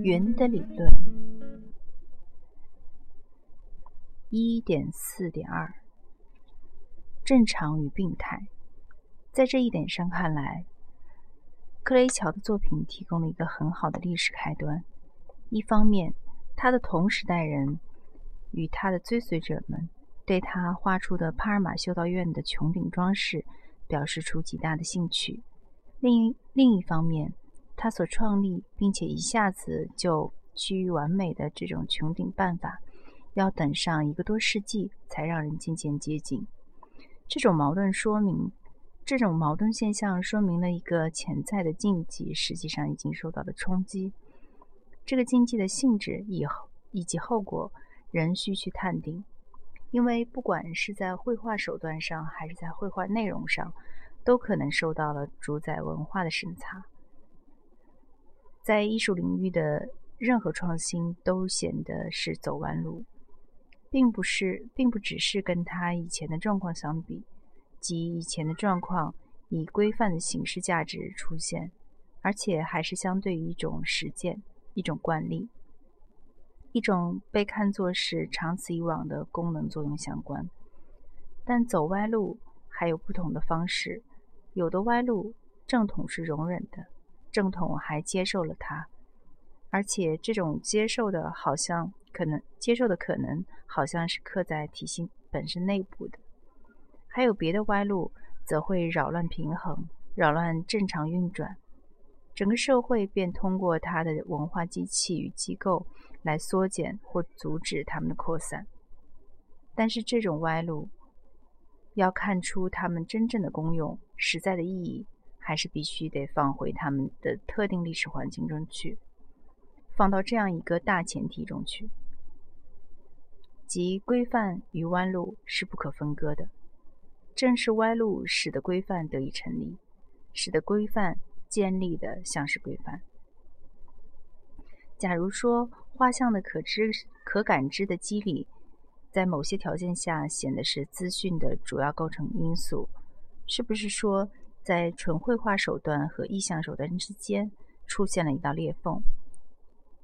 云的理论一点四点二：正常与病态。在这一点上看来，克雷乔的作品提供了一个很好的历史开端。一方面，他的同时代人与他的追随者们对他画出的帕尔马修道院的穹顶装饰表示出极大的兴趣；另一另一方面，他所创立并且一下子就趋于完美的这种穹顶办法，要等上一个多世纪才让人渐渐接近。这种矛盾说明，这种矛盾现象说明了一个潜在的禁忌，实际上已经受到了冲击。这个禁忌的性质以后以及后果仍需去探定，因为不管是在绘画手段上还是在绘画内容上，都可能受到了主宰文化的审查。在艺术领域的任何创新都显得是走弯路，并不是，并不只是跟他以前的状况相比，即以前的状况以规范的形式价值出现，而且还是相对于一种实践、一种惯例、一种被看作是长此以往的功能作用相关。但走歪路还有不同的方式，有的歪路正统是容忍的。正统还接受了它，而且这种接受的，好像可能接受的可能，好像是刻在体系本身内部的。还有别的歪路，则会扰乱平衡，扰乱正常运转，整个社会便通过它的文化机器与机构来缩减或阻止它们的扩散。但是这种歪路，要看出它们真正的功用、实在的意义。还是必须得放回它们的特定历史环境中去，放到这样一个大前提中去，即规范与弯路是不可分割的。正是歪路使得规范得以成立，使得规范建立的像是规范。假如说画像的可知、可感知的机理，在某些条件下显得是资讯的主要构成因素，是不是说？在纯绘画手段和意象手段之间出现了一道裂缝，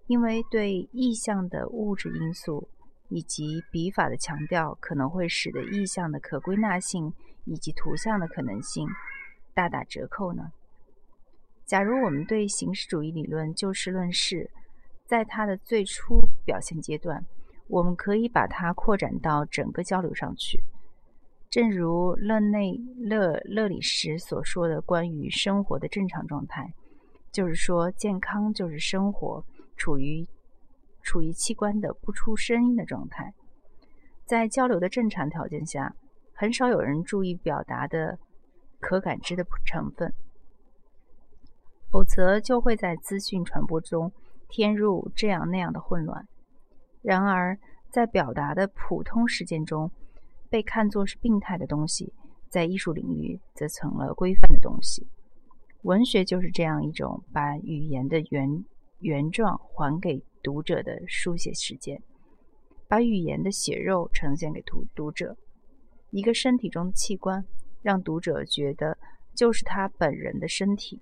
因为对意象的物质因素以及笔法的强调，可能会使得意象的可归纳性以及图像的可能性大打折扣呢。假如我们对形式主义理论就事论事，在它的最初表现阶段，我们可以把它扩展到整个交流上去。正如勒内勒勒里什所说的，关于生活的正常状态，就是说，健康就是生活处于处于器官的不出声音的状态。在交流的正常条件下，很少有人注意表达的可感知的成分，否则就会在资讯传播中添入这样那样的混乱。然而，在表达的普通实践中，被看作是病态的东西，在艺术领域则成了规范的东西。文学就是这样一种把语言的原原状还给读者的书写实践，把语言的血肉呈现给读读者，一个身体中的器官，让读者觉得就是他本人的身体。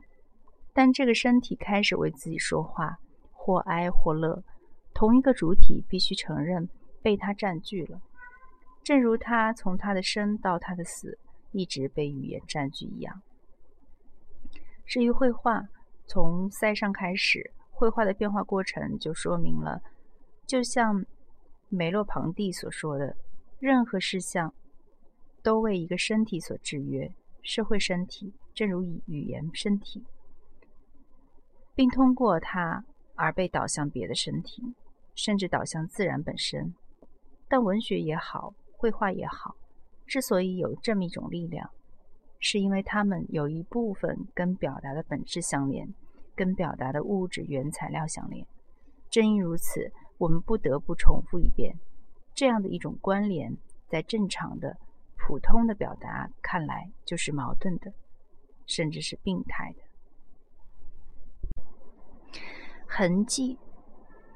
但这个身体开始为自己说话，或哀或乐，同一个主体必须承认被他占据了。正如他从他的生到他的死一直被语言占据一样。至于绘画，从塞尚开始，绘画的变化过程就说明了，就像梅洛庞蒂所说的，任何事项都为一个身体所制约，社会身体，正如语语言身体，并通过它而被导向别的身体，甚至导向自然本身。但文学也好。绘画也好，之所以有这么一种力量，是因为它们有一部分跟表达的本质相连，跟表达的物质原材料相连。正因如此，我们不得不重复一遍：这样的一种关联，在正常的、普通的表达看来就是矛盾的，甚至是病态的。痕迹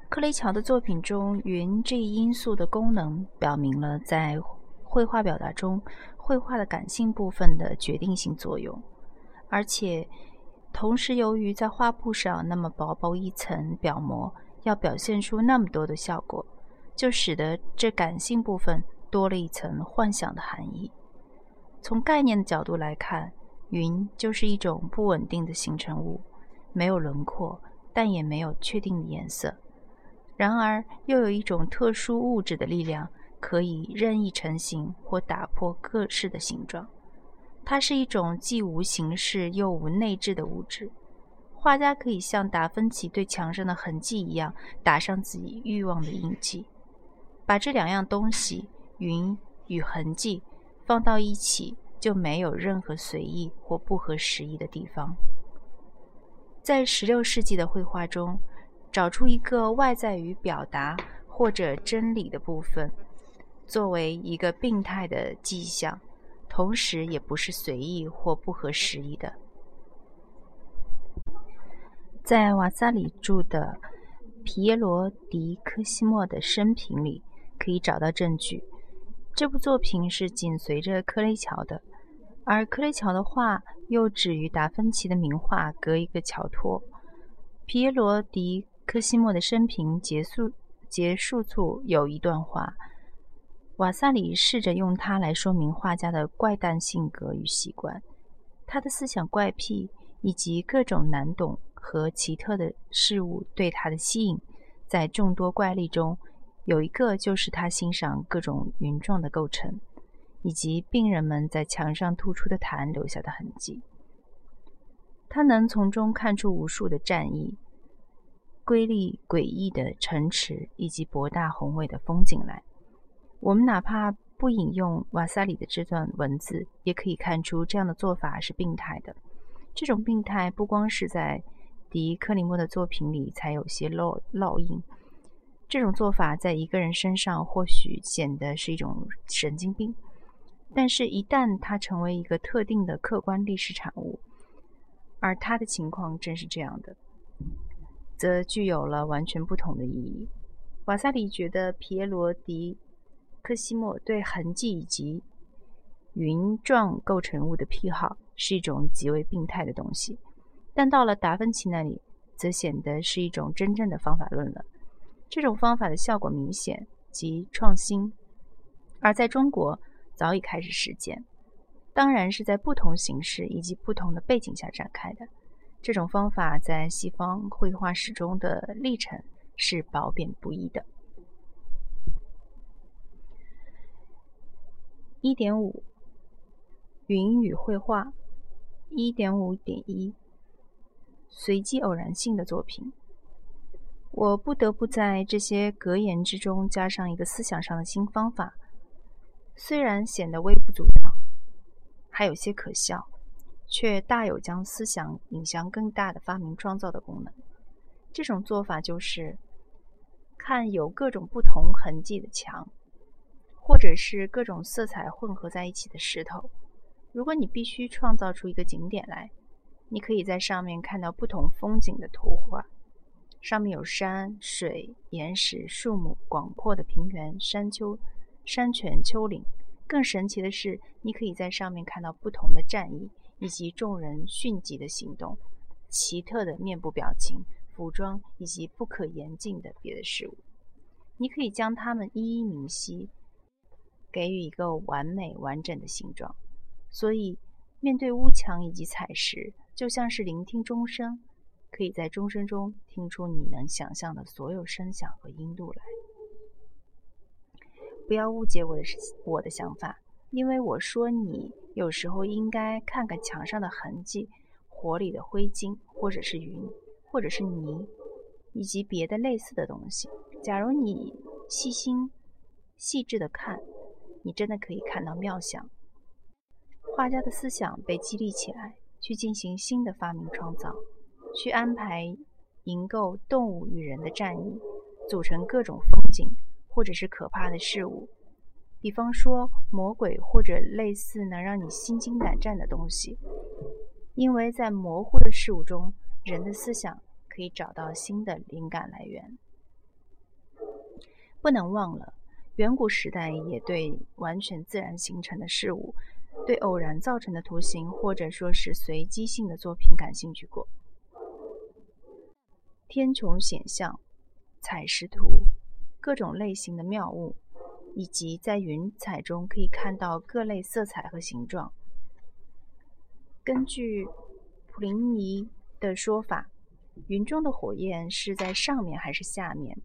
克雷乔的作品中，云这一因素的功能，表明了在绘画表达中，绘画的感性部分的决定性作用，而且同时，由于在画布上那么薄薄一层表膜，要表现出那么多的效果，就使得这感性部分多了一层幻想的含义。从概念的角度来看，云就是一种不稳定的形成物，没有轮廓，但也没有确定的颜色。然而，又有一种特殊物质的力量，可以任意成型或打破各式的形状。它是一种既无形式又无内质的物质。画家可以像达芬奇对墙上的痕迹一样，打上自己欲望的印记。把这两样东西——云与痕迹——放到一起，就没有任何随意或不合时宜的地方。在16世纪的绘画中，找出一个外在于表达或者真理的部分，作为一个病态的迹象，同时也不是随意或不合时宜的。在瓦萨里著的皮耶罗·迪科西莫的生平里，可以找到证据。这部作品是紧随着克雷乔的，而克雷乔的画又只与达芬奇的名画隔一个桥托。皮耶罗·迪科西莫的生平结束结束处有一段话，瓦萨里试着用它来说明画家的怪诞性格与习惯。他的思想怪癖以及各种难懂和奇特的事物对他的吸引，在众多怪力中，有一个就是他欣赏各种云状的构成，以及病人们在墙上吐出的痰留下的痕迹。他能从中看出无数的战役。瑰丽诡异的城池以及博大宏伟的风景来，我们哪怕不引用瓦萨里的这段文字，也可以看出这样的做法是病态的。这种病态不光是在迪克里莫的作品里才有些烙烙印，这种做法在一个人身上或许显得是一种神经病，但是，一旦它成为一个特定的客观历史产物，而他的情况正是这样的。则具有了完全不同的意义。瓦萨里觉得皮耶罗·迪科西莫对痕迹以及云状构成物的癖好是一种极为病态的东西，但到了达芬奇那里，则显得是一种真正的方法论了。这种方法的效果明显及创新，而在中国早已开始实践，当然是在不同形式以及不同的背景下展开的。这种方法在西方绘画史中的历程是褒贬不一的。一点五，云与绘画。一点五点一，随机偶然性的作品。我不得不在这些格言之中加上一个思想上的新方法，虽然显得微不足道，还有些可笑。却大有将思想引向更大的发明创造的功能。这种做法就是看有各种不同痕迹的墙，或者是各种色彩混合在一起的石头。如果你必须创造出一个景点来，你可以在上面看到不同风景的图画，上面有山水、岩石、树木、广阔的平原、山丘、山泉、丘陵。更神奇的是，你可以在上面看到不同的战役。以及众人迅疾的行动、奇特的面部表情、服装以及不可言尽的别的事物，你可以将它们一一明晰，给予一个完美完整的形状。所以，面对屋墙以及彩石，就像是聆听钟声，可以在钟声中听出你能想象的所有声响和音度来。不要误解我的我的想法。因为我说，你有时候应该看看墙上的痕迹、火里的灰烬，或者是云，或者是泥，以及别的类似的东西。假如你细心、细致的看，你真的可以看到妙想。画家的思想被激励起来，去进行新的发明创造，去安排营构动物与人的战役，组成各种风景，或者是可怕的事物。比方说魔鬼或者类似能让你心惊胆战的东西，因为在模糊的事物中，人的思想可以找到新的灵感来源。不能忘了，远古时代也对完全自然形成的事物，对偶然造成的图形或者说是随机性的作品感兴趣过。天穹显象、采石图、各种类型的妙物，以及在云彩中可以看到各类色彩和形状。根据普林尼的说法，云中的火焰是在上面还是下面？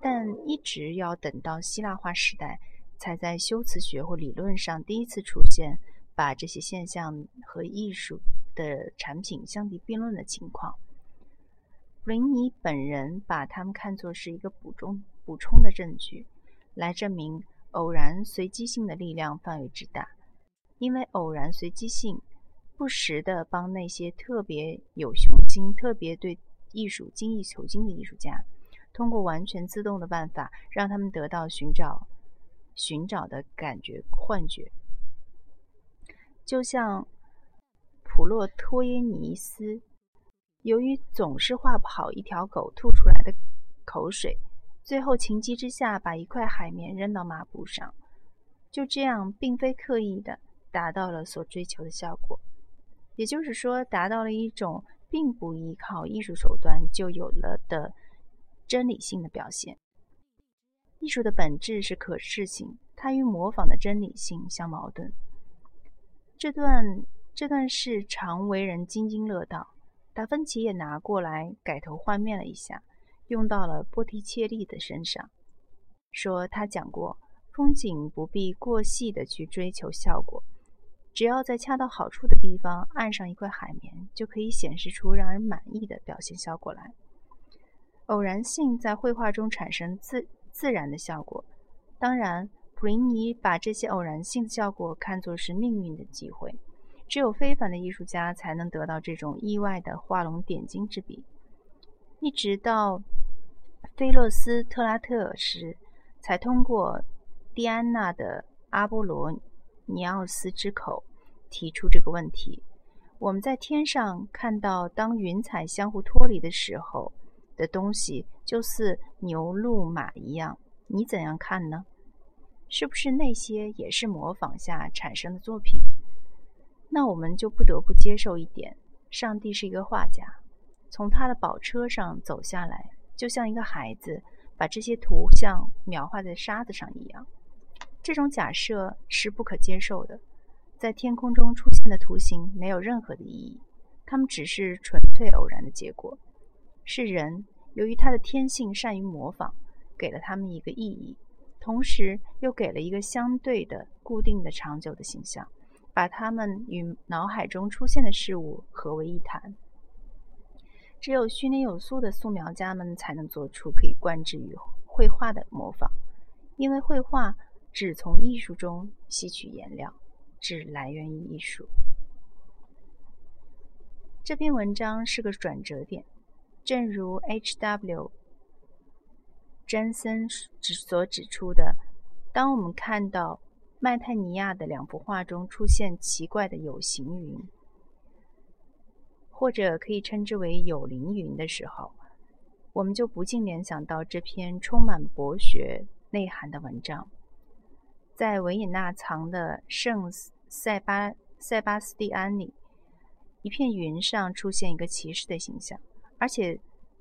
但一直要等到希腊化时代，才在修辞学或理论上第一次出现把这些现象和艺术的产品相提并论的情况。普林尼本人把它们看作是一个补充补充的证据，来证明偶然随机性的力量范围之大，因为偶然随机性。不时地帮那些特别有雄心、特别对艺术精益求精的艺术家，通过完全自动的办法，让他们得到寻找、寻找的感觉幻觉。就像普洛托耶尼斯，由于总是画不好一条狗吐出来的口水，最后情急之下把一块海绵扔到抹布上，就这样，并非刻意的，达到了所追求的效果。也就是说，达到了一种并不依靠艺术手段就有了的真理性的表现。艺术的本质是可视性，它与模仿的真理性相矛盾。这段这段事常为人津津乐道。达芬奇也拿过来改头换面了一下，用到了波提切利的身上，说他讲过，风景不必过细的去追求效果。只要在恰到好处的地方按上一块海绵，就可以显示出让人满意的表现效果来。偶然性在绘画中产生自自然的效果，当然，普林尼把这些偶然性的效果看作是命运的机会。只有非凡的艺术家才能得到这种意外的画龙点睛之笔。一直到菲洛斯特拉特时，才通过蒂安娜的阿波罗。尼奥斯之口提出这个问题：我们在天上看到，当云彩相互脱离的时候的东西，就似牛、鹿、马一样。你怎样看呢？是不是那些也是模仿下产生的作品？那我们就不得不接受一点：上帝是一个画家，从他的宝车上走下来，就像一个孩子把这些图像描画在沙子上一样。这种假设是不可接受的。在天空中出现的图形没有任何的意义，它们只是纯粹偶然的结果。是人由于他的天性善于模仿，给了他们一个意义，同时又给了一个相对的、固定的、长久的形象，把它们与脑海中出现的事物合为一谈。只有训练有素的素描家们才能做出可以贯之于绘画的模仿，因为绘画。只从艺术中吸取颜料，只来源于艺术。这篇文章是个转折点，正如 H.W. 詹森指所指出的，当我们看到麦泰尼亚的两幅画中出现奇怪的有形云，或者可以称之为有灵云的时候，我们就不禁联想到这篇充满博学内涵的文章。在维也纳藏的圣塞巴塞巴斯蒂安里，一片云上出现一个骑士的形象，而且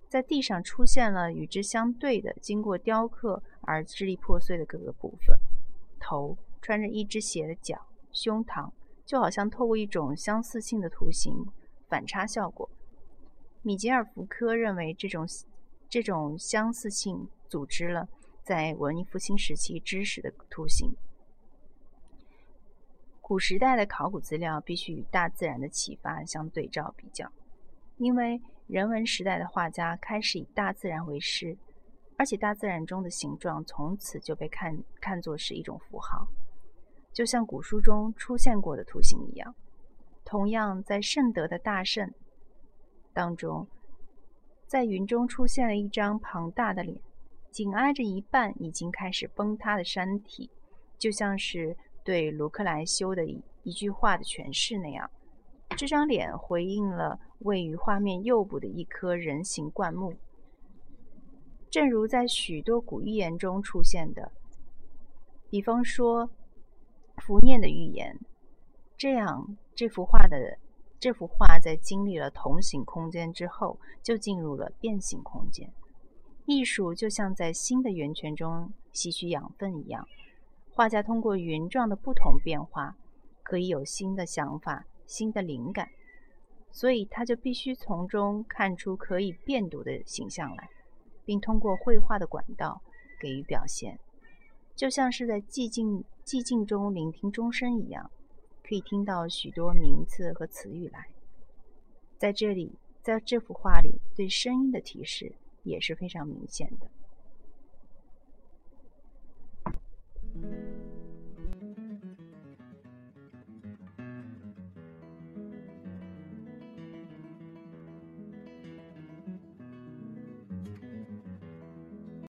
在地上出现了与之相对的、经过雕刻而支离破碎的各个部分：头、穿着一只鞋的脚、胸膛，就好像透过一种相似性的图形反差效果。米杰尔·福柯认为，这种这种相似性组织了在文艺复兴时期知识的图形。古时代的考古资料必须与大自然的启发相对照比较，因为人文时代的画家开始以大自然为师，而且大自然中的形状从此就被看看作是一种符号，就像古书中出现过的图形一样。同样，在圣德的大圣当中，在云中出现了一张庞大的脸，紧挨着一半已经开始崩塌的山体，就像是。对卢克莱修的一一句话的诠释那样，这张脸回应了位于画面右部的一棵人形灌木。正如在许多古寓言中出现的，比方说伏念的预言，这样这幅画的这幅画在经历了同形空间之后，就进入了变形空间。艺术就像在新的源泉中吸取养分一样，画家通过云状的不同变化，可以有新的想法、新的灵感，所以他就必须从中看出可以变读的形象来，并通过绘画的管道给予表现，就像是在寂静寂静中聆听钟声一样，可以听到许多名字和词语来。在这里在这幅画里对声音的提示也是非常明显的。